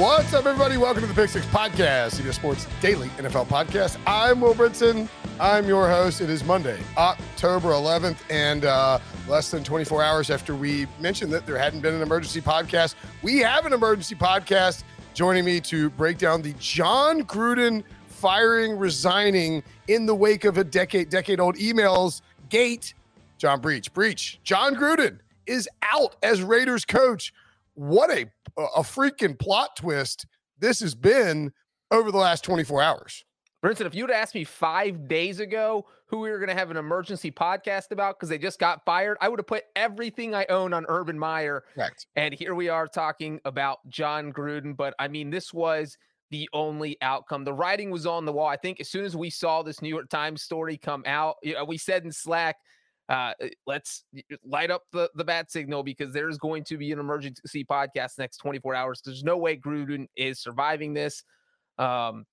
What's up, everybody? Welcome to the Pick Six Podcast, CBS Sports Daily NFL Podcast. I'm Will Brinson. I'm your host. It is Monday, October 11th, and uh, less than 24 hours after we mentioned that there hadn't been an emergency podcast. We have an emergency podcast. Joining me to break down the Jon Gruden firing, resigning in the wake of a decade, decade old emails gate. John Breach, Breech. Jon Gruden is out as Raiders coach what a a freaking plot twist this has been over the last 24 hours. Brinson, if you'd asked me five days ago who we were going to have an emergency podcast about because they just got fired, I would have put everything I own on Urban Meyer. Correct. And here we are talking about Jon Gruden. But I mean, this was the only outcome. The writing was on the wall. I think as soon as we saw this New York Times story come out, you know, we said in Slack, uh, eh, let's light up the, the bat signal because there's going to be an emergency podcast next 24 hours. There's no way Gruden is surviving this. Um,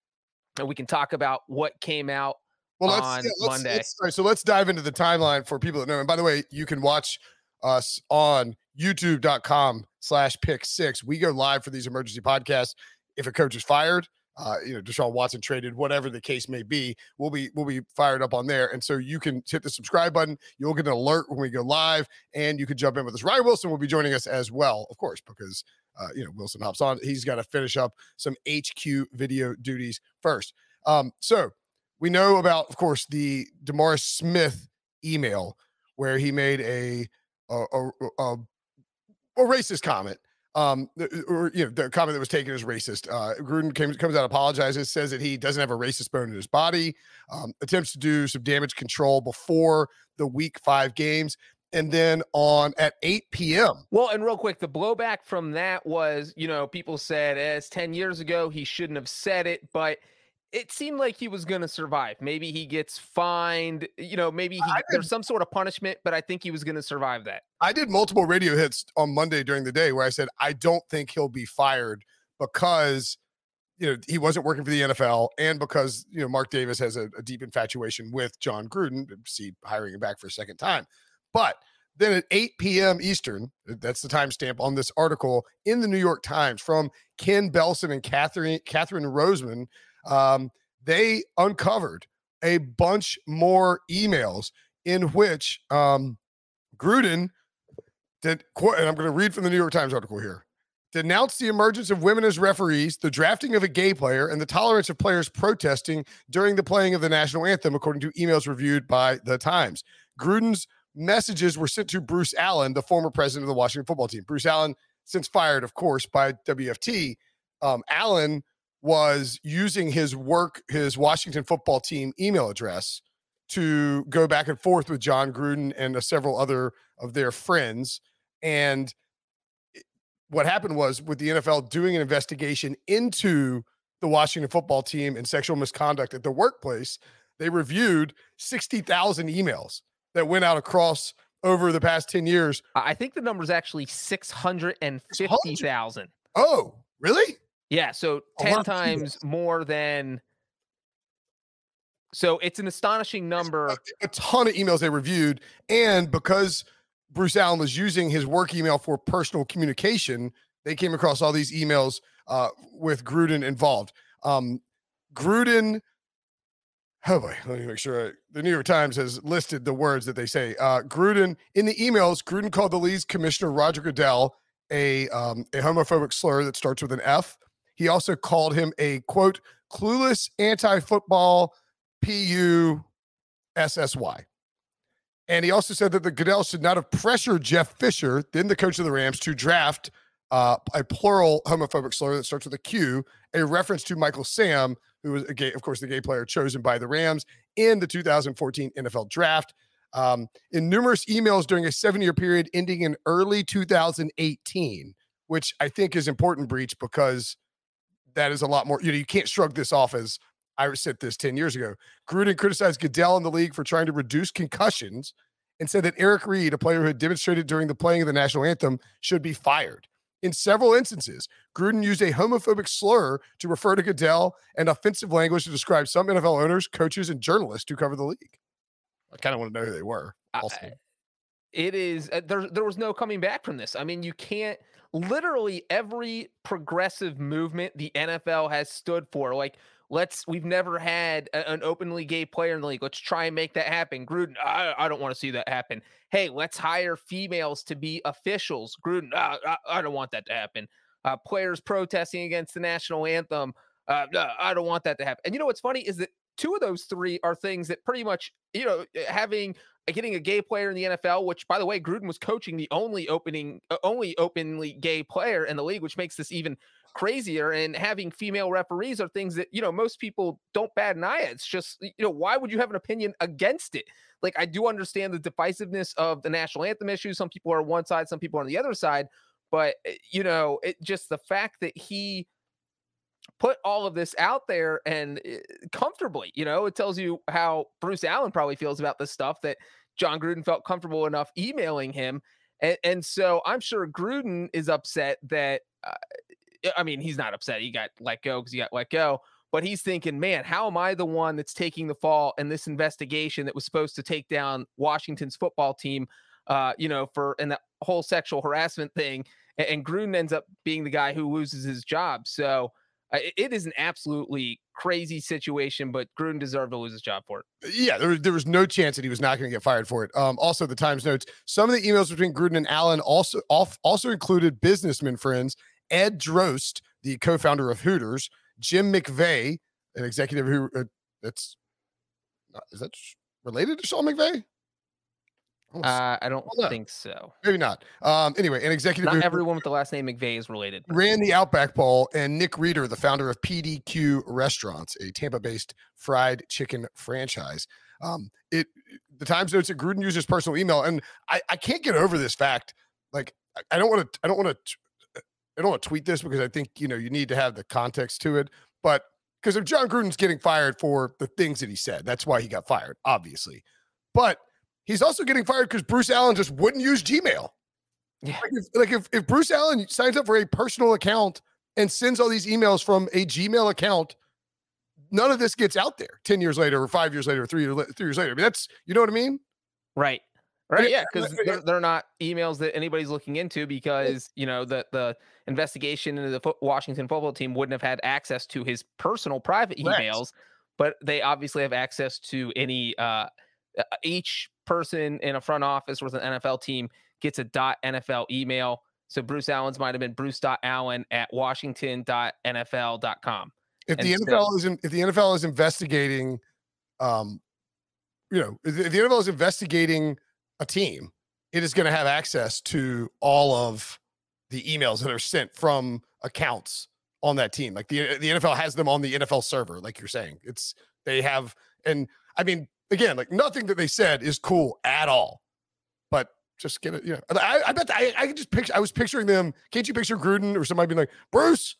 and we can talk about what came out well, let's, on yeah, let's, Monday. Let's, so let's dive into the timeline for people that know. And by the way, you can watch us on youtube.com slash pick six. We go live for these emergency podcasts. If a coach is fired, uh, you know, Deshaun Watson traded, whatever the case may be, we'll be we'll be fired up on there. And so you can hit the subscribe button. You'll get an alert when we go live, and you can jump in with us. Ryan Wilson will be joining us as well, of course, because uh, you know Wilson hops on. He's got to finish up some HQ video duties first. Um, so we know about, of course, the DeMaurice Smith email where he made a a, a, a, a racist comment um, or you know, the comment that was taken as racist. Uh, Gruden came, comes out, apologizes, says that he doesn't have a racist bone in his body. Um, attempts to do some damage control before the Week Five games, and then on at 8 p.m. Well, and real quick, the blowback from that was, you know, people said as 10 years ago he shouldn't have said it, but it seemed like he was going to survive. Maybe he gets fined, you know, maybe he, there's some sort of punishment, but I think he was going to survive that. I did multiple radio hits on Monday during the day where I said, I don't think he'll be fired because, you know, he wasn't working for the NFL and because, you know, Mark Davis has a, a deep infatuation with Jon Gruden, see hiring him back for a second time. But then at 8 p.m. Eastern, uh, that's the timestamp on this article in the New York Times from Ken Belson and Katherine Katherine Rosman um, they uncovered a bunch more emails in which um, Gruden did, and I'm going to read from the New York Times article here, denounced the emergence of women as referees, the drafting of a gay player, and the tolerance of players protesting during the playing of the national anthem, according to emails reviewed by the Times. Gruden's messages were sent to Bruce Allen, the former president of the Washington football team. Bruce Allen, since fired, of course, by WFT. Um, Allen was using his work, his Washington football team email address to go back and forth with Jon Gruden and uh, several other of their friends. And what happened was with the NFL doing an investigation into the Washington football team and sexual misconduct at the workplace, they reviewed 60,000 emails that went out across over the past 10 years. I think the number is actually 650,000. Oh, really? Yeah, so 10 times more than so it's an astonishing number. A, a, ton of emails they reviewed. And because Bruce Allen was using his work email for personal communication, they came across all these emails uh, with Gruden involved. Um, Gruden, oh boy, let me make sure. I, the New York Times has listed the words that they say. Uh, Gruden, in the emails, Gruden called the league's commissioner, Roger Goodell, a, um, a homophobic slur that starts with an F. He also called him a quote, clueless anti football PU SSY. And he also said that the Goodell should not have pressured Jeff Fisher, then the coach of the Rams, to draft uh, a plural homophobic slur that starts with a Q, a reference to Michael Sam, who was, gay, of course, the gay player chosen by the Rams in the 2014 NFL draft. um, in numerous emails during a seven year period ending in early 2018, which I think is important, Breech, because that is a lot more. You know, you can't shrug this off as I said this 10 years ago. Gruden criticized Goodell in the league for trying to reduce concussions and said that Eric Reid, a player who had demonstrated during the playing of the national anthem, should be fired. In several instances, Gruden used a homophobic slur to refer to Goodell and offensive language to describe some NFL owners, coaches, and journalists who cover the league. I kind of want to know who they were. I, it is uh, there. There was no coming back from this. I mean, you can't. Literally every progressive movement the NFL has stood for, like let's. We've never had a, an openly gay player in the league. Let's try and make that happen. Gruden, I, I don't want to see that happen. Hey, let's hire females to be officials. Gruden, uh, I, I don't want that to happen. Uh, players protesting against the national anthem. Uh, I don't want that to happen. And you know what's funny is that two of those three are things that pretty much, you know, eh, having getting a gay player in the NFL, which by the way, Gruden was coaching the only opening, uh, only openly gay player in the league, which makes this even crazier. And having female referees are things that you know most people don't bat an eye at. It's just you know why would you have an opinion against it? Like I do understand the divisiveness of the national anthem issue. Some people are on one side, some people are on the other side. But eh, you know, it just the fact that he put all of this out there and eh, comfortably, you know, it tells you how Bruce Allen probably feels about this stuff that Jon Gruden felt comfortable enough emailing him. And, and so I'm sure Gruden is upset that, uh, I mean, he's not upset. He got let go because he got let go, but he's thinking, man, how am I the one that's taking the fall in this investigation that was supposed to take down Washington's football team, uh, you know, for and that whole sexual harassment thing. And, and Gruden ends up being the guy who loses his job. So, it is an absolutely crazy situation, but Gruden deserved to lose his job for it. Yeah, there was, there was no chance that he was not going to get fired for it. Um, also, the Times notes some of the emails between Gruden and Allen also off, also included businessman friends Ed Droste, the co-founder of Hooters, Jim McVay, an executive who uh, that's is that related to Sean McVay? Uh, I don't think so. Maybe not. Um, anyway, an executive. Not everyone with the last name McVay is related. Ran the Outback Bowl, and Nick Reader, the founder of PDQ Restaurants, a Tampa-based fried chicken franchise. Um, it the Times notes that Gruden used his personal email, and I, I can't get over this fact. Like, I don't want to. I don't want to. I don't want to tweet this because I think you know you need to have the context to it. But because if Jon Gruden's getting fired for the things that he said, that's why he got fired, obviously. But He's also getting fired because Bruce Allen just wouldn't use Gmail. Yeah. Like, if, like if, if Bruce Allen signs up for a personal account and sends all these emails from a Gmail account, none of this gets out there 10 years later or five years later or three, three years later. I mean, that's, you know what I mean? Right. Right. Yeah. Because they're, they're, not emails that anybody's looking into because, you know, the, the investigation into the Washington football team wouldn't have had access to his personal private emails, but they obviously have access to any, uh, each person in a front office with an NFL team gets a dot .NFL email. So Bruce Allen's might have been bruce.allen at washington.nfl.com. If the NFL is in, if the NFL is investigating, um, you know, if the NFL is investigating a team, it is going to have access to all of the emails that are sent from accounts on that team. Like the the NFL has them on the NFL server, like you're saying. It's they have, and I mean, again, like nothing that they said is cool at all. But just get it. Yeah, I, I bet I, I can just picture. I was picturing them. Can't you picture Gruden or somebody being like, Bruce?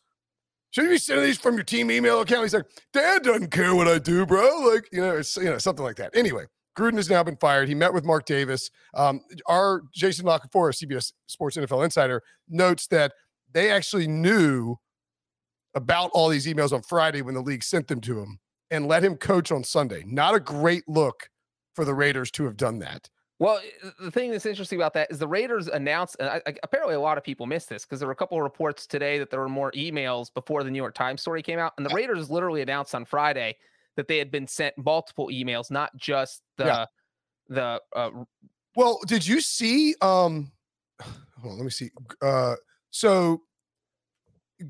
Should you be sending these from your team email account? He's like, Dad doesn't care what I do, bro. Like, you know, it's you know something like that. Anyway, Gruden has now been fired. He met with Mark Davis. Um, our Jason La Canfora, CBS Sports NFL Insider, notes that they actually knew about all these emails on Friday when the league sent them to him and let him coach on Sunday. Not a great look for the Raiders to have done that. Well, the thing that's interesting about that is the Raiders announced. Uh, apparently, a lot of people missed this because there were a couple of reports today that there were more emails before the New York Times story came out, and the Raiders literally announced on Friday that they had been sent multiple emails, not just the yeah. the. Uh, well, did you see? Um, hold on, let me see. Uh, so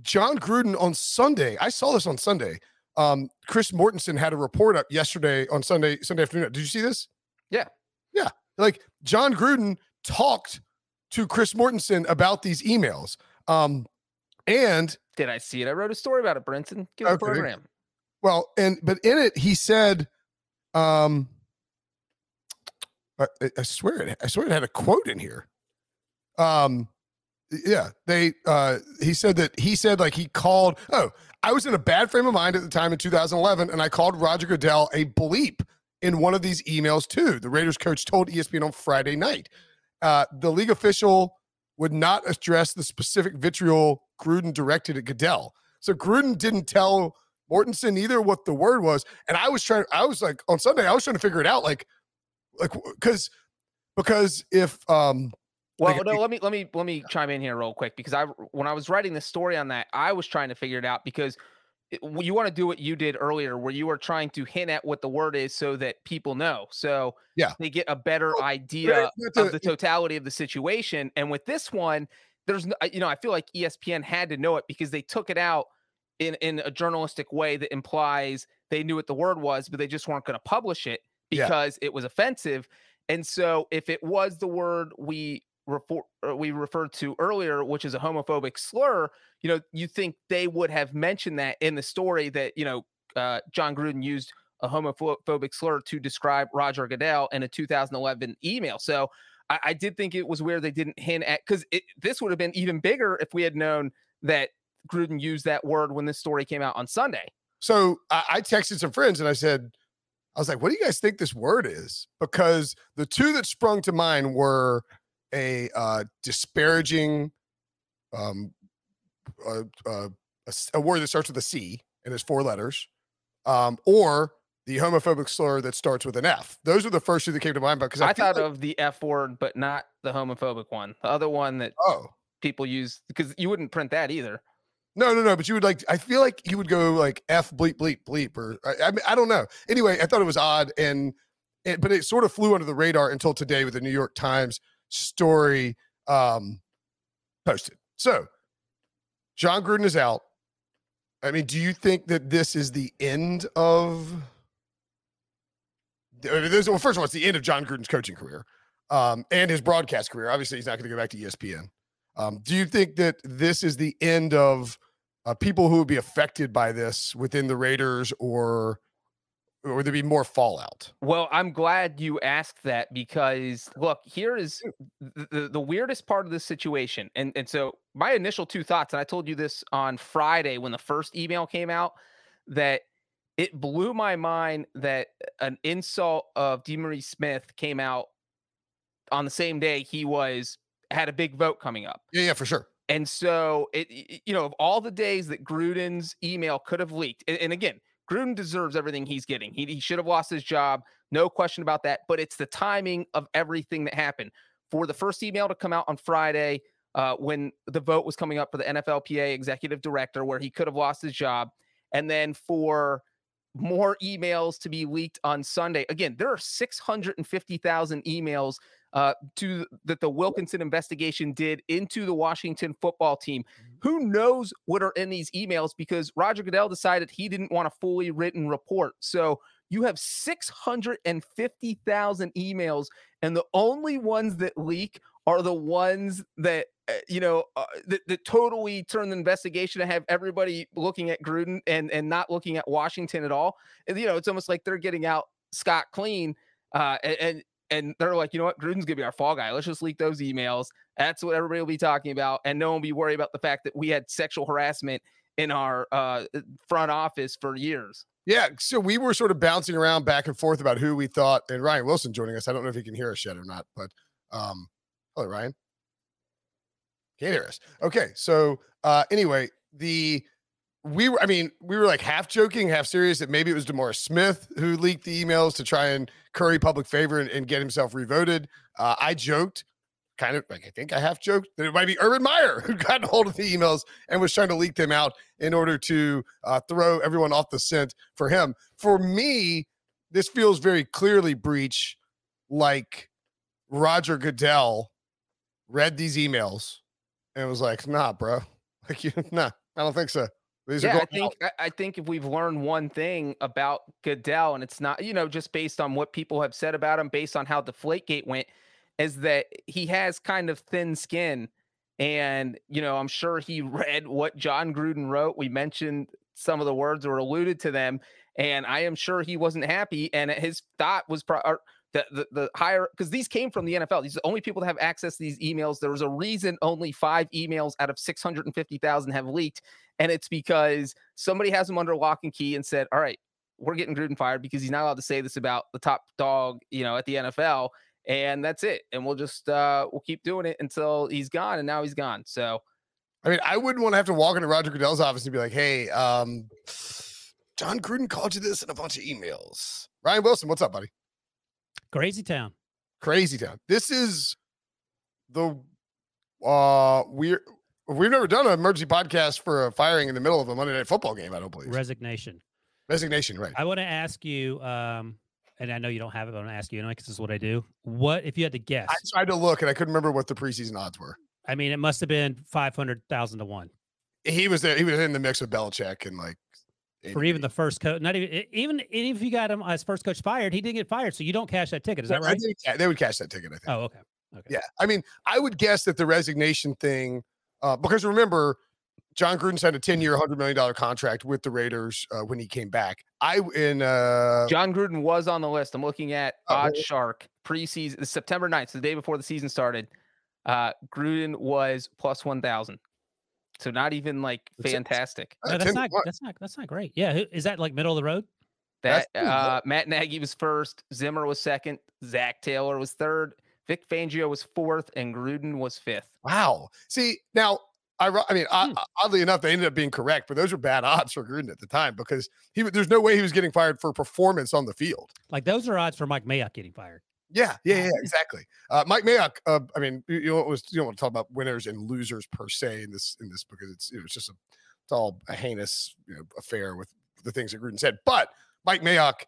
Jon Gruden on Sunday, I saw this on Sunday um, Chris Mortensen had a report up yesterday on Sunday Sunday afternoon. Did you see this? Yeah, yeah. Like Jon Gruden talked to Chris Mortensen about these emails. Um, and did I see it? I wrote a story about it, Brinson. Give okay. the program. Well, and but in it he said, um, I, I swear it. I swear it had a quote in here. Um, yeah, they. uh He said that he said like he called. Oh, I was in a bad frame of mind at the time in 2011, and I called Roger Goodell a bleep in one of these emails too. The Raiders coach told ESPN on Friday night. Uh, the league official would not address the specific vitriol Gruden directed at Goodell. So Gruden didn't tell Mortensen either what the word was. And I was trying, I was like on Sunday, I was trying to figure it out, like, like because because if um well like, no let me let me let me chime in here real quick because i when i was writing the story on that i was trying to figure it out because you want to do what you did earlier where you were trying to hint at what the word is so that people know. So yeah. they get a better well, idea of the totality of the situation and with this one there's no you know i feel like espn had to know it because they took it out in in a journalistic way that implies they knew what the word was but they just weren't going to publish it because yeah. it was offensive. And so if it was the word we refer, uh, we referred to earlier, which is a homophobic slur, you know, you think they would have mentioned that in the story that, you know, uh, Jon Gruden used a homophobic slur to describe Roger Goodell in a 2011 email. So I, I did think it was weird they didn't hint at because this would have been even bigger if we had known that Gruden used that word when this story came out on Sunday. So I, I texted some friends and I said, I was like, what do you guys think this word is? Because the two that sprung to mind were a uh, disparaging um, uh, uh, a, a, word that starts with a C and is four letters, um, or the homophobic slur that starts with an F. Those are the first two that came to mind. Because I, I thought like, of the F word, but not the homophobic one. The other one that oh people use because you wouldn't print that either. No, no, no. But you would like. I feel like you would go like F bleep bleep bleep, or I, I mean, I don't know. Anyway, I thought it was odd, and, and but it sort of flew under the radar until today with the New York Times story um, posted. So, Jon Gruden is out. I mean, do you think that this is the end of? I mean, well, first of all, it's the end of Jon Gruden's coaching career um, and his broadcast career. Obviously, he's not going to go back to ESPN. Um, do you think that this is the end of uh, people who would be affected by this within the Raiders, or or would there be more fallout? Well, I'm glad you asked that because look, here is the, the, weirdest part of this situation. And and so my initial two thoughts, and I told you this on Friday when the first email came out, that it blew my mind that an insult of DeMaurice Smith came out on the same day he was had a big vote coming up. Yeah, yeah, for sure. And so it, you know, of all the days that Gruden's email could have leaked, and, and again, Gruden deserves everything he's getting. He, he should have lost his job. No question about that. But it's the timing of everything that happened. For the first email to come out on Friday, uh, when the vote was coming up for the NFLPA executive director, where he could have lost his job. And then for more emails to be leaked on Sunday. Again, there are 650,000 emails uh, to that the Wilkinson investigation did into the Washington football team. Mm-hmm. Who knows what are in these emails because Roger Goodell decided he didn't want a fully written report. So you have 650,000 emails, and the only ones that leak are the ones that uh, you know uh, that, that totally turn the investigation to have everybody looking at Gruden and and not looking at Washington at all. And, you know, it's almost like they're getting out scot clean. Uh, and, and they're like, you know what, Gruden's gonna be our fall guy. Let's just leak those emails. That's what everybody will be talking about, and no one will be worried about the fact that we had sexual harassment in our uh, front office for years. Yeah, so we were sort of bouncing around back and forth about who we thought, and Ryan Wilson joining us. I don't know if he can hear us yet or not, but um, hello, Ryan. Can't hear us. Okay, so uh, anyway, the we were, I mean, we were like half joking, half serious that maybe it was DeMaurice Smith who leaked the emails to try and curry public favor and, and get himself revoted. Uh, I joked, kind of like I think I half joked that it might be Urban Meyer who got hold of the emails and was trying to leak them out in order to uh, throw everyone off the scent for him. For me, this feels very clearly Breech like Roger Goodell read these emails and was like, nah, bro. Like, you, nah, I don't think so. These yeah, I think I, I think if we've learned one thing about Goodell, and it's not, you know, just based on what people have said about him, based on how Deflategate went, is that he has kind of thin skin. And, you know, I'm sure he read what Jon Gruden wrote. We mentioned some of the words or alluded to them. And I am sure he wasn't happy. And his thought was, pro- the the, the higher because these came from the NFL. These are the only people that have access to these emails. There was a reason only five emails out of 650,000 have leaked. And it's because somebody has them under lock and key and said, All right, we're getting Gruden fired because he's not allowed to say this about the top dog, you know, at the NFL. And that's it. And we'll just uh we'll keep doing it until he's gone. And now he's gone. So I mean, I wouldn't want to have to walk into Roger Goodell's office and be like, hey, um, Jon Gruden called you this in a bunch of emails. Ryan Wilson, what's up, buddy? Crazy town. Crazy town. This is the uh we're we've never done an emergency podcast for a firing in the middle of a Monday night football game, I don't believe. Resignation. Resignation, right. I want to ask you, um, and I know you don't have it, but I want to ask you anyway, because this is what I do. What if you had to guess? I tried to look and I couldn't remember what the preseason odds were. I mean, it must have been five hundred thousand to one. He was there, he was in the mix with Belichick and like for even the first coach. Not even even even if you got him as first coach fired, he didn't get fired, so you don't cash that ticket. Is that right? They would cash that ticket. I think. Oh, okay. Okay. Yeah, I mean, I would guess that the resignation thing, uh, because remember, Jon Gruden signed a ten-year, hundred million dollar contract with the Raiders uh, when he came back. I in uh, Jon Gruden was on the list. I'm looking at uh, OddsShark preseason, September 9th, so the day before the season started. Uh, Gruden was plus one thousand. So not even like fantastic. No, that's not that's not that's not great. Yeah, is that like middle of the road? That uh, Matt Nagy was first, Zimmer was second, Zac Taylor was third, Vic Fangio was fourth, and Gruden was fifth. Wow. See now, I I mean, hmm. oddly enough, they ended up being correct, but those were bad odds for Gruden at the time because he there's no way he was getting fired for performance on the field. Like those are odds for Mike Mayock getting fired. Yeah, yeah, yeah, exactly. Uh, Mike Mayock. Uh, I mean, you, you was you don't want to talk about winners and losers per se in this in this because it's you know, it's just a it's all a heinous you know, affair with the things that Gruden said. But Mike Mayock,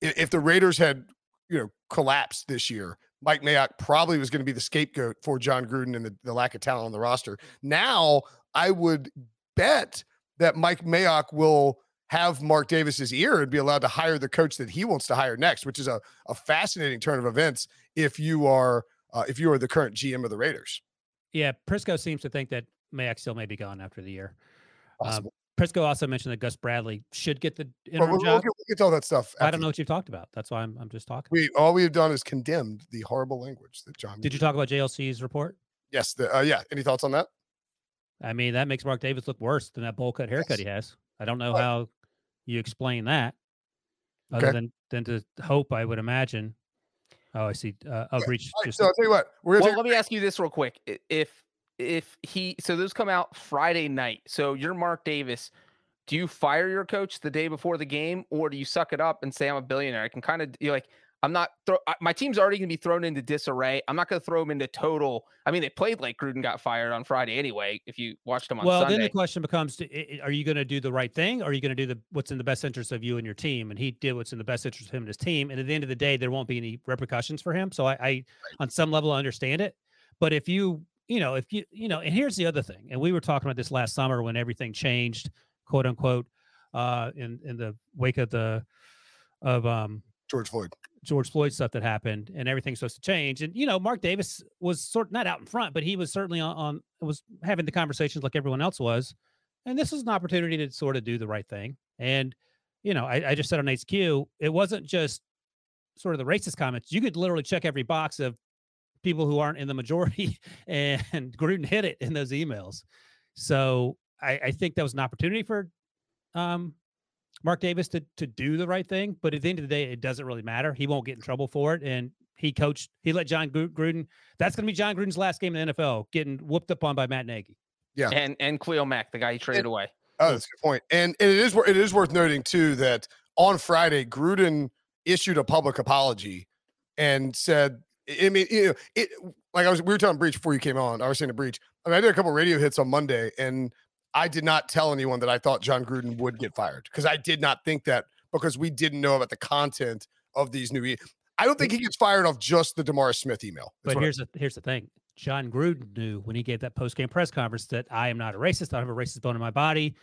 if the Raiders had you know collapsed this year, Mike Mayock probably was going to be the scapegoat for Jon Gruden and the, the lack of talent on the roster. Now, I would bet that Mike Mayock will have Mark Davis's ear and be allowed to hire the coach that he wants to hire next, which is a, a fascinating turn of events if you are uh, if you are the current GM of the Raiders. Yeah, Prisco seems to think that Mayock still may be gone after the year. Um, Prisco also mentioned that Gus Bradley should get the interim we'll, job. We'll get, we'll get, all that stuff. I don't know what you've talked about. That's why I'm I'm just talking. We all we have done is condemned the horrible language that John. Did you talk about JLC's report? Yes. The, uh, yeah. Any thoughts on that? I mean, that makes Mark Davis look worse than that bowl cut haircut yes. he has. I don't know how you explain that other than than to hope i would imagine. Oh i see uh i'll reach right, just so i'll tell you what well let me ask you this real quick if if he so those come out friday night so you're mark davis do you fire your coach the day before the game or do you suck it up and say i'm a billionaire i can kind of you like I'm not throw my team's already going to be thrown into disarray. I'm not going to throw them into total. I mean, they played like Gruden got fired on Friday anyway. If you watched them on well, Sunday. then the question becomes: Are you going to do the right thing, or are you going to do the what's in the best interest of you and your team? And he did what's in the best interest of him and his team. And at the end of the day, there won't be any repercussions for him. So I, I on some level, I understand it. But if you, you know, if you, you know, and here's the other thing, and we were talking about this last summer when everything changed, quote unquote, uh, in in the wake of the of um George Floyd. George Floyd stuff that happened and everything's supposed to change. And, you know, Mark Davis was sort of not out in front, but he was certainly on, on was having the conversations like everyone else was. And this was an opportunity to sort of do the right thing. And, you know, I, I just said on HQ, it wasn't just sort of the racist comments. You could literally check every box of people who aren't in the majority and Gruden hit it in those emails. So I, I think that was an opportunity for um, Mark Davis to to do the right thing, but at the end of the day, it doesn't really matter. He won't get in trouble for it, and he coached. He let Jon Gruden. That's going to be Jon Gruden's last game in the NFL, getting whooped up on by Matt Nagy. Yeah, and and Khalil Mack, the guy he traded and, away. Oh, that's a good point. And, and it is it is worth noting too that on Friday, Gruden issued a public apology and said, I mean, you know, it like I was we were talking Breech before you came on. I was saying a Breech. I mean, I did a couple radio hits on Monday, and I did not tell anyone that I thought Jon Gruden would get fired because I did not think that because we didn't know about the content of these new. E- I don't think he gets fired off just the DeMaurice Smith email. But here's the here's the thing: Jon Gruden knew when he gave that post game press conference that I am not a racist. I don't have a racist bone in my body.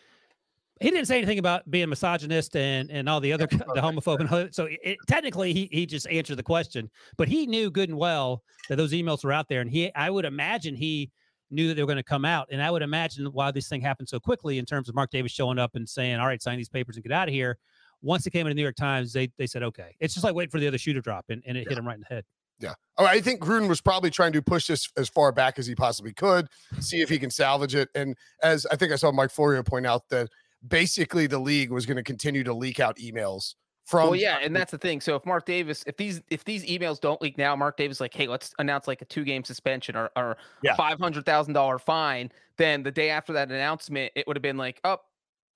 He didn't say anything about being misogynist and and all the other the homophobe and so it, technically he he just answered the question. But he knew good and well that those emails were out there, and he I would imagine he knew that they were going to come out. And I would imagine why this thing happened so quickly in terms of Mark Davis showing up and saying, all right, sign these papers and get out of here, once it came in the New York Times, they they said okay. It's just like waiting for the other shoe to drop, and, and it Yeah. hit him right in the head. Yeah. Oh, I think Gruden was probably trying to push this as far back as he possibly could, see if he can salvage it. And as I think I saw Mike Florio point out that basically the league was going to continue to leak out emails from. Well, yeah, and that's the thing. So if Mark Davis, if these if these emails don't leak now, Mark Davis is like, hey, let's announce like a two game suspension or or Yeah. five hundred thousand dollar fine. Then the day after that announcement, it would have been like, up,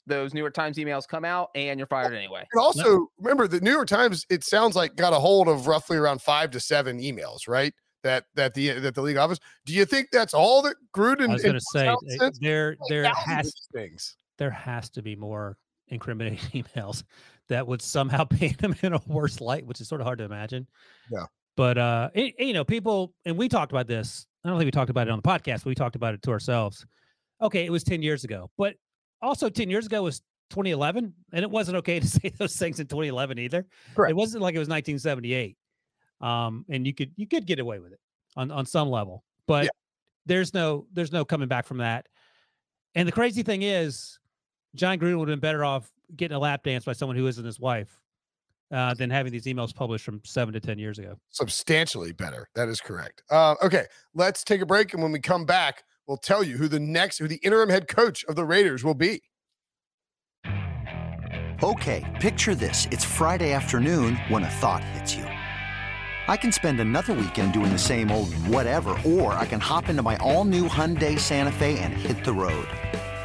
those New York Times emails come out and you're fired anyway. And also, remember the New York Times. It sounds like got a hold of roughly around five to seven emails, right? That that the that the league office. Do you think that's all that Gruden? I was going to say Towns sent? there there has things. there has to be more incriminating emails that would somehow paint him in a worse light, which is sort of hard to imagine. Yeah. But uh, it, you know, people, and we talked about this. I don't think we talked about it on the podcast, but we talked about it to ourselves. Okay, it was ten years ago, but also ten years ago was 2011, and it wasn't okay to say those things in 2011 either. Correct. It wasn't like it was 1978, um, and you could you could get away with it on on some level, but there's no there's no coming back from that. And the crazy thing is, Jon Gruden would have been better off getting a lap dance by someone who isn't his wife uh, than having these emails published from seven to 10 years ago. substantially better. That is correct. Uh, okay, let's take a break, and when we come back, we'll tell you who the next, who the interim head coach of the Raiders will be. Okay, picture this. It's Friday afternoon when a thought hits you. I can spend another weekend doing the same old whatever, or I can hop into my all new Hyundai Santa Fe and hit the road.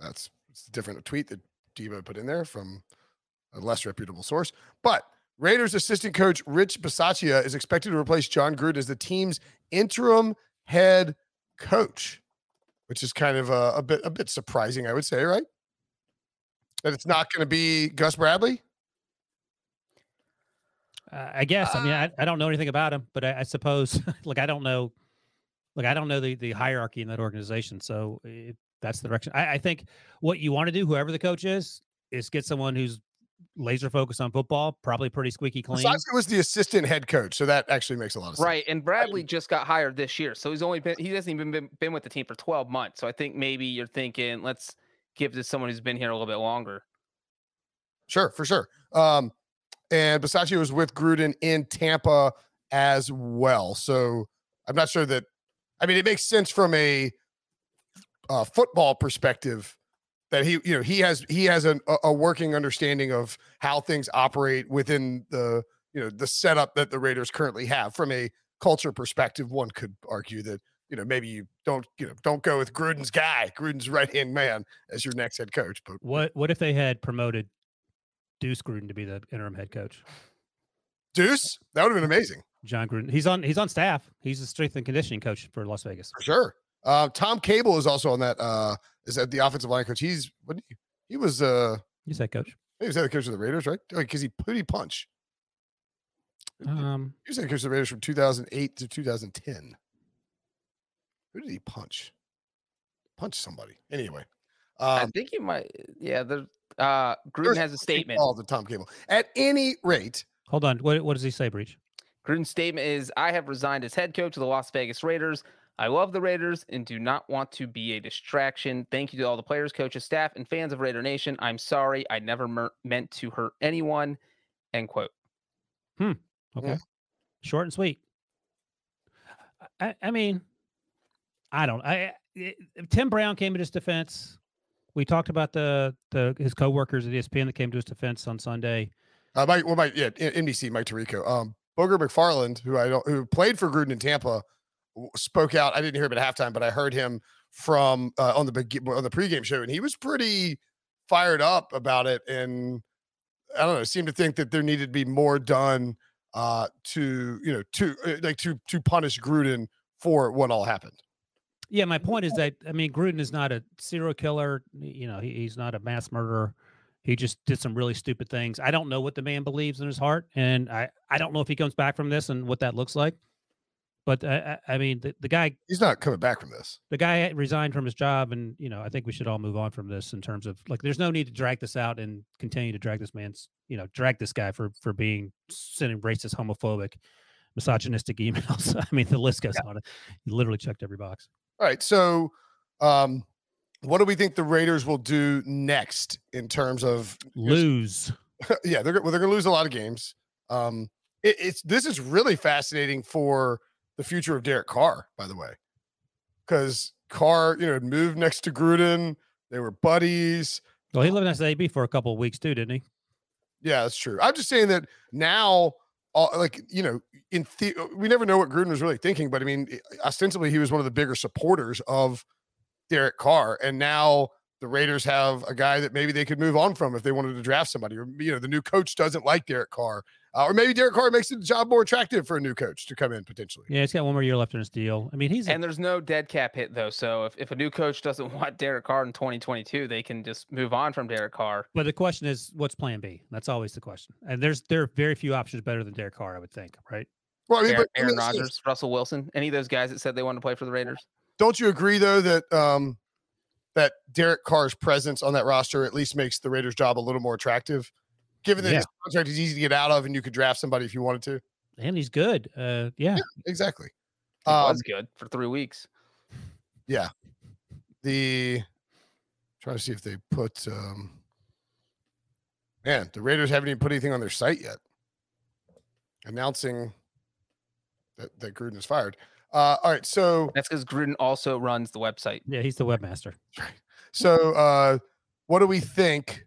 that's it's a different tweet that Debo put in there from a less reputable source. But Raiders assistant coach Rich Bisaccia is expected to replace Jon Gruden as the team's interim head coach, which is kind of a, a bit a bit surprising, I would say, right? That it's not going to be Gus Bradley. Uh, I guess. I mean, I, I don't know anything about him, but I, I suppose, like, I don't know, like, I don't know the, the hierarchy in that organization. So it, that's the direction. I, I think what you want to do, whoever the coach is, is get someone who's laser focused on football, probably pretty squeaky clean. Bisaccia was the assistant head coach, so that actually makes a lot of sense. Right, and Bradley just got hired this year, so he's only been he hasn't even been, been with the team for 12 months. So I think maybe you're thinking, let's give this someone who's been here a little bit longer. Sure, for sure. Um, and Bisaccia was with Gruden in Tampa as well. So I'm not sure that. I mean, it makes sense from a uh, football perspective that he, you know, he has he has an, a, a working understanding of how things operate within the you know the setup that the Raiders currently have. From a culture perspective, one could argue that you know maybe you don't you know don't go with Gruden's guy, Gruden's right hand man as your next head coach. But What What if they had promoted Deuce Gruden to be the interim head coach? Deuce, that would have been amazing. John Gruden. He's on. He's on staff. He's the strength and conditioning coach for Las Vegas. For sure. Uh, Tom Cable is also on that. Uh, is that the offensive line coach? He's what? He, he was. Uh, He's head coach. he was head coach of the Raiders, right? Because he put he punch. Um, He was head coach of the Raiders from 2008 to 2010. Who did he punch? Punch somebody. Anyway, I um, think he might, yeah. The uh, Gruden has a statement. All the Tom Cable. At any rate, hold on. What What does he say, Breech? Gruden's statement is I have resigned as head coach of the Las Vegas Raiders. I love the Raiders and do not want to be a distraction. Thank you to all the players, coaches, staff, and fans of Raider Nation. I'm sorry. I never mer- meant to hurt anyone. End quote. Hmm. Okay. Yeah. Short and sweet. I, I mean, I don't. I, I Tim Brown came to his defense. We talked about the the his coworkers at ESPN that came to his defense on Sunday. Uh, Mike, well, Mike, yeah, NBC, Mike Tirico. Um, Booger McFarland, who I don't, who played for Gruden in Tampa, spoke out. I didn't hear him at halftime, but I heard him from uh, on the on the pregame show, and he was pretty fired up about it. And I don't know, seemed to think that there needed to be more done uh, to you know to uh, like to to punish Gruden for what all happened. Yeah, my point is that I mean Gruden is not a serial killer. You know, he, he's not a mass murderer. He just did some really stupid things. I don't know what the man believes in his heart, and I I don't know if he comes back from this and what that looks like. But uh, I mean, the, the guy he's not coming back from this. The guy resigned from his job, and you know, I think we should all move on from this in terms of like, there's no need to drag this out and continue to drag this man's, you know, drag this guy for for being sending racist, homophobic, misogynistic emails. I mean, the list goes yeah. on. He literally checked every box. All right, so um, what do we think the Raiders will do next in terms of lose? yeah, they're well, they're going to lose a lot of games. Um, it, it's this is really fascinating for the future of Derek Carr, by the way, because Carr, you know, moved next to Gruden. They were buddies. Well, he lived next to AB for a couple of weeks too, didn't he? Yeah, that's true. I'm just saying that now, all, like you know, in the, uh, we never know what Gruden was really thinking, but I mean, eh, ostensibly he was one of the bigger supporters of Derek Carr, and now the Raiders have a guy that maybe they could move on from if they wanted to draft somebody. Or you know, the new coach doesn't like Derek Carr, uh, or maybe Derek Carr makes the job more attractive for a new coach to come in potentially. Yeah, he's got one more year left in his deal. I mean, he's and a- there's no dead cap hit though. So if, if a new coach doesn't want Derek Carr in 2022, they can just move on from Derek Carr. But the question is, what's Plan B? That's always the question. And there's there are very few options better than Derek Carr, I would think, right? Well, I mean, Aaron, but, Aaron Rodgers, Russell Wilson, any of those guys that said they wanted to play for the Raiders. Don't you agree though that um that Derek Carr's presence on that roster at least makes the Raiders' job a little more attractive? Given that yeah. his contract is easy to get out of and you could draft somebody if you wanted to. And he's good. Uh, yeah. yeah exactly. He um, was good for three weeks. Yeah. The trying to see if they put um man, the Raiders haven't even put anything on their site yet. Announcing that, that Gruden is fired. Uh, all right, so that's because Gruden also runs the website. Yeah, he's the webmaster. Right. So, uh, what do we think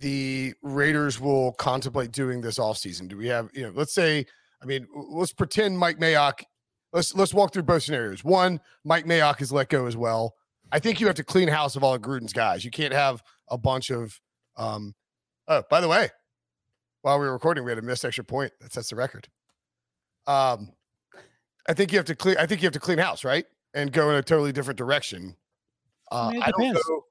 the Raiders will contemplate doing this offseason? Do we have, you know, let's say, I mean, let's pretend Mike Mayock. Let's let's walk through both scenarios. One, Mike Mayock is let go as well. I think you have to clean house of all of Gruden's guys. You can't have a bunch of um oh, by the way, while we were recording, we had a missed extra point that sets the record. Um I think you have to clean I think you have to clean house, right? And go in a totally different direction. Uh, I, mean, I don't know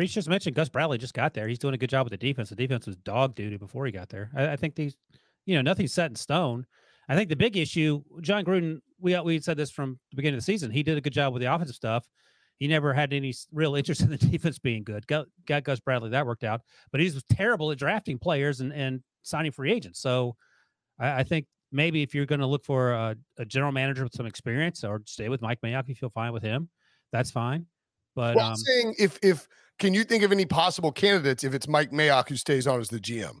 Breech just mentioned Gus Bradley just got there. He's doing a good job with the defense. The defense was dog duty before he got there. I, I think these, you know, nothing's set in stone. I think the big issue, Jon Gruden, we we said this from the beginning of the season. He did a good job with the offensive stuff. He never had any real interest in the defense being good. Got, got Gus Bradley, that worked out. But he's terrible at drafting players and, and signing free agents. So I, I think maybe if you're going to look for a, a, general manager with some experience or stay with Mike Mayock, you feel fine with him. That's fine. But well, um, I'm saying if if can you think of any possible candidates if it's Mike Mayock who stays on as the GM?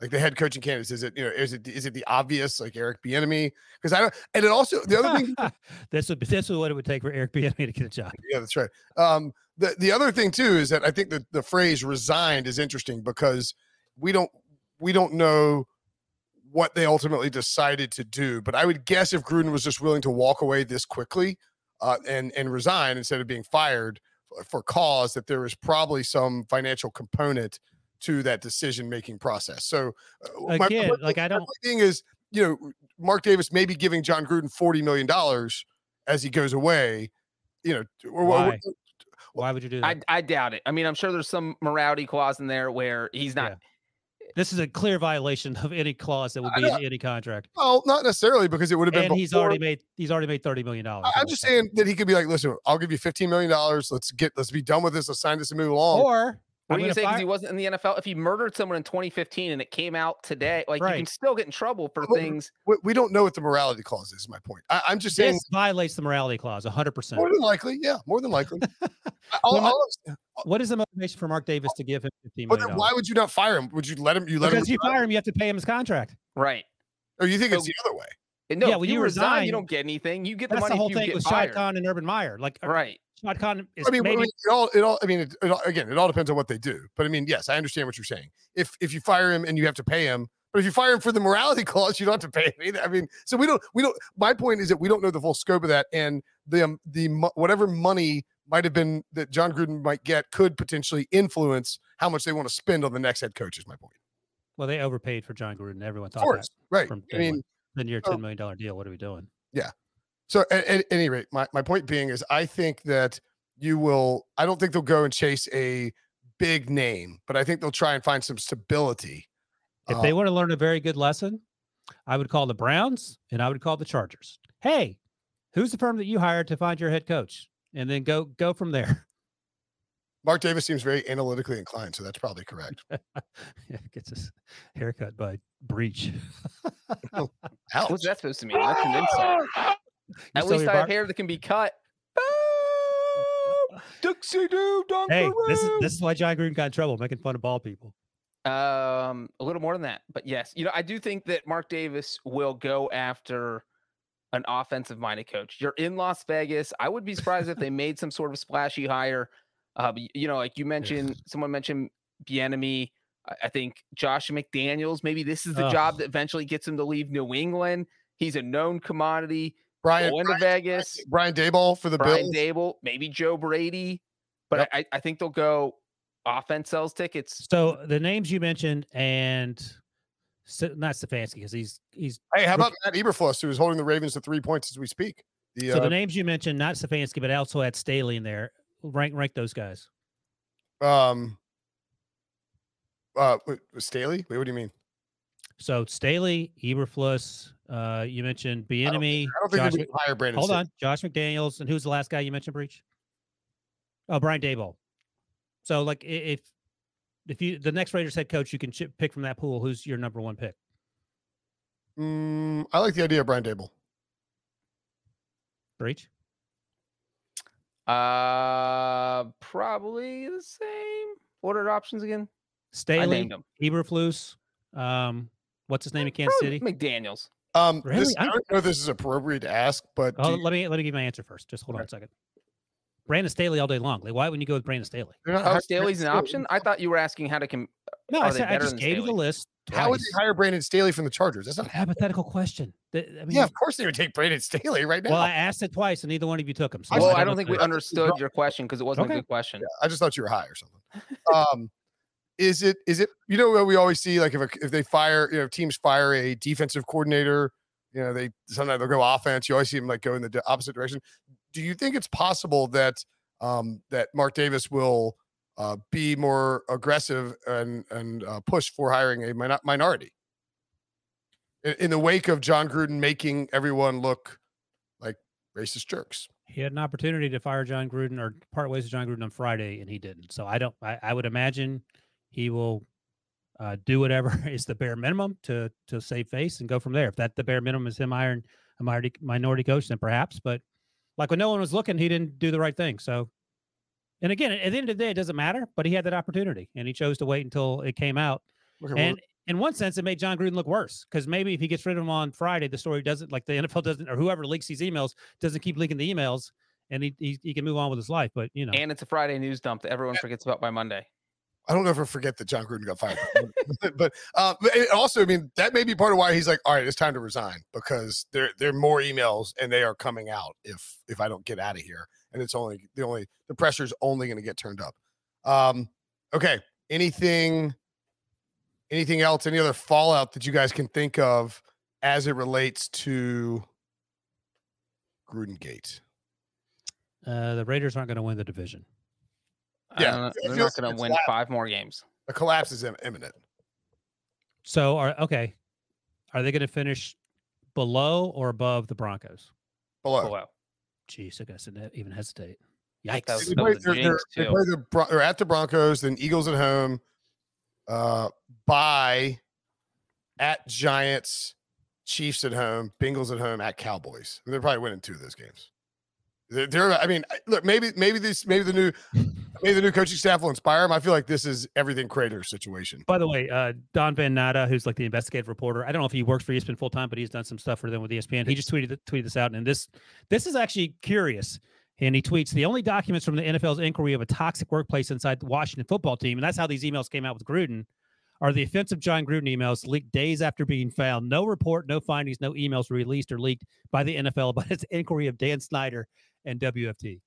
Like the head coaching candidates, is it you know is it is it the obvious like Eric Bieniemy? Because I don't, and it also the other thing this would this is what it would take for Eric Bieniemy to get a job. Yeah, that's right. Um, the the other thing too is that I think that the phrase resigned is interesting because we don't we don't know what they ultimately decided to do. But I would guess if Gruden was just willing to walk away this quickly uh, and and resign instead of being fired, for cause that there is probably some financial component to that decision making process. So uh, again, my, like I don't thing is, you know, Mark Davis may be giving Jon Gruden forty million dollars as he goes away. You know, or, why? why would you do that? I, I doubt it. I mean, I'm sure there's some morality clause in there where he's not. Yeah. This is a clear violation of any clause that would be in any contract. Well, not necessarily because it would have been. And before. he's already made he's already made thirty million dollars. I'm just saying that he could be like, listen, I'll give you fifteen million dollars. Let's get let's be done with this. Let's sign this and move along. Or what do you say? Because he wasn't in the NFL. If he murdered someone in 2015 and it came out today, like right. you can still get in trouble for well, things. We, we, don't know what the morality clause is. My point. I, am just saying this violates the morality clause 100. percent More than likely, yeah, more than likely. I'll, I'll, uh, what is the motivation for Mark Davis to give him 15 million? Why would you not fire him? Would you let him? You let because him? Because you fire him, you have to pay him his contract. Right. Or you think so, it's the other way? Eh, no, yeah, when you, you resign, resign, you don't get anything. You get the money. the whole thing with Shad Khan and Urban Meyer. Like, uh, right. Shad Khan is I mean, maybe I mean, it all, it all. I mean, it, it all, again, it all depends on what they do. But I mean, yes, I understand what you're saying. If if you fire him and you have to pay him, but if you fire him for the morality clause, you don't have to pay him either. I mean, so we don't, we don't. My point is that we don't know the full scope of that, and the um, the mo- whatever money might have been that Jon Gruden might get could potentially influence how much they want to spend on the next head coach. Is my point. well, they overpaid for Jon Gruden. Everyone Of thought course, that right? from I day mean, one. Then your ten million dollar deal. What are we doing? So at, at any rate, my, my point being is I think that you will I don't think they'll go and chase a big name, but I think they'll try and find some stability. If Uh, they want to learn a very good lesson, I would call the Browns and I would call the Chargers. Hey, who's the firm that you hired to find your head coach? And then go go from there. Mark Davis seems very analytically inclined, so that's probably correct. yeah, gets his haircut by Breech. Ouch. What's that supposed to mean? That's an insult. At least I have hair that can be cut. Dixie Doo Hey, this is this is why Jon Gruden got in trouble making fun of ball people. Um, a little more than that, but yes, you know, I do think that Mark Davis will go after an offensive-minded coach. You're in Las Vegas. I would be surprised if they made some sort of splashy hire. Uh, you know, like you mentioned, someone mentioned Bieniemy. I, I think Josh McDaniels. Maybe this is the job that eventually gets him to leave New England. He's a known commodity. Brian Go into Brian, Vegas. Brian Daboll for the Brian Bills. Daboll, maybe Joe Brady, but Yep. I, I think they'll go offense sells tickets. So the names you mentioned and S- not Stefanski because he's he's Hey, how about Rookie- Matt Eberflus, who is holding the Ravens to three points as we speak? The, so uh, the names you mentioned, not Stefanski, but also had Staley in there. Rank rank those guys. um, uh, wait, Staley. Wait, what do you mean? So Staley, Eberflus, uh, you mentioned Bieniemy, I don't think Josh they Mc- would hire Brandon. hold Staley. on, Josh McDaniels, and who's the last guy you mentioned, Breech? Oh, Brian Daboll. So like i- if if you the next Raiders head coach, you can chip, pick from that pool. Who's your number one pick? Mm, I like the idea of Brian Daboll. Breech. Uh, probably the same. What are the options again? I Staley, named them. Eberflus, um, what's his name in Kansas Probably City? McDaniels. Um, Really? this, I I'm- don't know if this is appropriate to ask, but Oh, you- let me let me give my answer first. Just hold on a second. Brandon Staley all day long. Like, why wouldn't you go with Brandon Staley? they're Oh, Staley's an option. I thought you were asking how to com- No, I said I just than gave you the Staley? list. How would twice. they hire Brandon Staley from the Chargers? That's not. A hypothetical question. I mean, Yeah, of course they would take Brandon Staley right now. well, I asked it twice, and neither one of you took him. So Well, I know don't think we understood your question because it wasn't Okay. a good question. I just thought you were high or something. Um, is it is it you know we always see like if a, if they fire you know teams fire a defensive coordinator you know they sometimes they'll go offense you always see them like go in the opposite direction. Do you think it's possible that um, that Mark Davis will uh, be more aggressive and and uh, push for hiring a min- minority in, in the wake of Jon Gruden making everyone look like racist jerks? He had an opportunity to fire Jon Gruden or part ways with Jon Gruden on Friday, and he didn't. So I don't. I, I would imagine he will uh, do whatever is the bare minimum to to save face and go from there. If that the bare minimum is him hiring a minority minority coach, then perhaps. But like when no one was looking, he didn't do the right thing. So, and again, at the end of the day, it doesn't matter. But he had that opportunity, and he chose to wait until it came out. Okay, well, And in one sense, it made Jon Gruden look worse because maybe if he gets rid of him on Friday, the story doesn't like the NFL doesn't or whoever leaks these emails doesn't keep leaking the emails, and he he, he can move on with his life. But you know, And it's a Friday news dump that everyone forgets about by Monday. I don't ever forget that Jon Gruden got fired. but uh, also, I mean, that may be part of why he's like, all right, it's time to resign because there there are more emails and they are coming out if if I don't get out of here, and it's only the only the pressure's only going to get turned up. Um, okay, anything anything else? Any other fallout that you guys can think of as it relates to Gruden Gate? uh, the Raiders aren't going to win the division. I Yeah, don't know, it they're feels not going to win that. five more games. The collapse is im- imminent. So are okay. Are they going to finish below or above the Broncos? Below. Below. Jeez, I guess I didn't even hesitate. Yikes! was- They that play, was a they're, they're, they play the they're at the Broncos, then Eagles at home, uh, by at Giants, Chiefs at home, Bengals at home, at Cowboys. They're probably winning two of those games. They're, they're I mean, look, maybe maybe this maybe the new maybe the new coaching staff will inspire him. I feel like this is everything Crater situation. By the way, uh, Don Van Natta, who's like the investigative reporter, I don't know if he works for ESPN full time, but he's done some stuff for them with ESPN. He just tweeted tweeted this out, and this this is actually curious. And he tweets the only documents from the NFL's inquiry of a toxic workplace inside the Washington football team, and that's how these emails came out with Gruden, are the offensive Jon Gruden emails leaked days after being found. No report, no findings, no emails released or leaked by the NFL about its inquiry of Dan Snyder and WFT.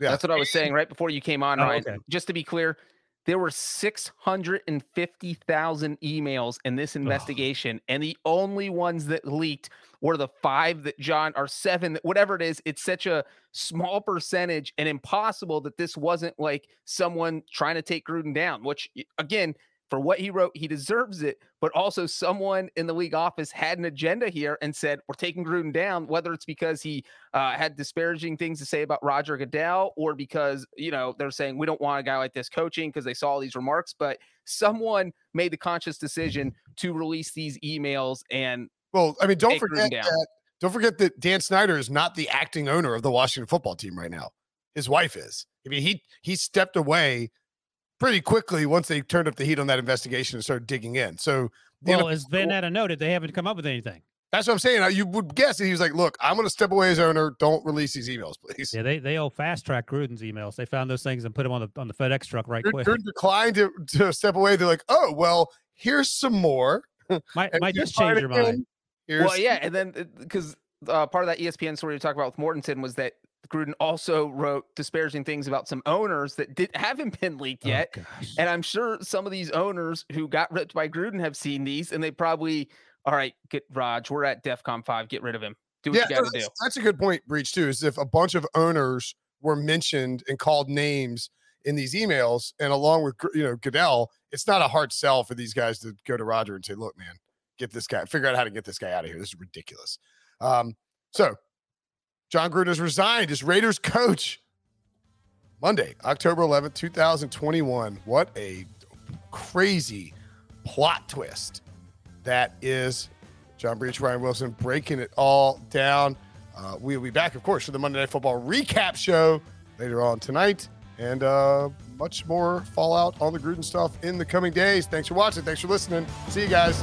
Yeah. That's what I was saying right before you came on, Oh, Ryan. okay. Just to be clear, there were 650,000 emails in this investigation, and the only ones that leaked were the five that John or seven, whatever it is. It's such a small percentage and impossible that this wasn't like someone trying to take Gruden down, which, again, for what he wrote, he deserves it. But also, someone in the league office had an agenda here and said, We're taking Gruden down, whether it's because he uh, had disparaging things to say about Roger Goodell or because, you know, they're saying we don't want a guy like this coaching because they saw these remarks. But someone made the conscious decision to release these emails. And Well, I mean, don't forget that. Don't forget that Dan Snyder is not the acting owner of the Washington football team right now. His wife is. I mean, he he stepped away pretty quickly once they turned up the heat on that investigation and started digging in. So you know, Well, as Van Natta noted, they haven't come up with anything. that's what I'm saying. Uh, You would guess that he was like, "Look, I'm going to step away as owner. Don't release these emails, please." Yeah, they they owe fast track Gruden's emails. They found those things and put them on the on the FedEx truck right Gruden quick. Gruden declined to, to step away. They're like, "Oh, well, here's some more." Might might just change your mind. Here's well, yeah. And then because uh, part of that ESPN story you talk about with Mortensen was that Gruden also wrote disparaging things about some owners that did, haven't been leaked Oh, yet. gosh. And I'm sure some of these owners who got ripped by Gruden have seen these and they probably, all right, get Raj, we're at DEFCON 5, get rid of him. Do what yeah, you got to do. that's, that's a good point, Breech, too. Is if a bunch of owners were mentioned and called names in these emails, and along with you know Goodell, it's not a hard sell for these guys to go to Roger and say, "Look, man, get this guy, figure out how to get this guy out of here. This is ridiculous." Um, so Jon Gruden has resigned as Raiders coach Monday, October 11th, 2021. What a crazy plot twist that is John Breech, Ryan Wilson breaking it all down. Uh, we'll be back, of course, for the Monday Night Football recap show later on tonight and uh, much more fallout on the Gruden stuff in the coming days. Thanks for watching. Thanks for listening. See you guys.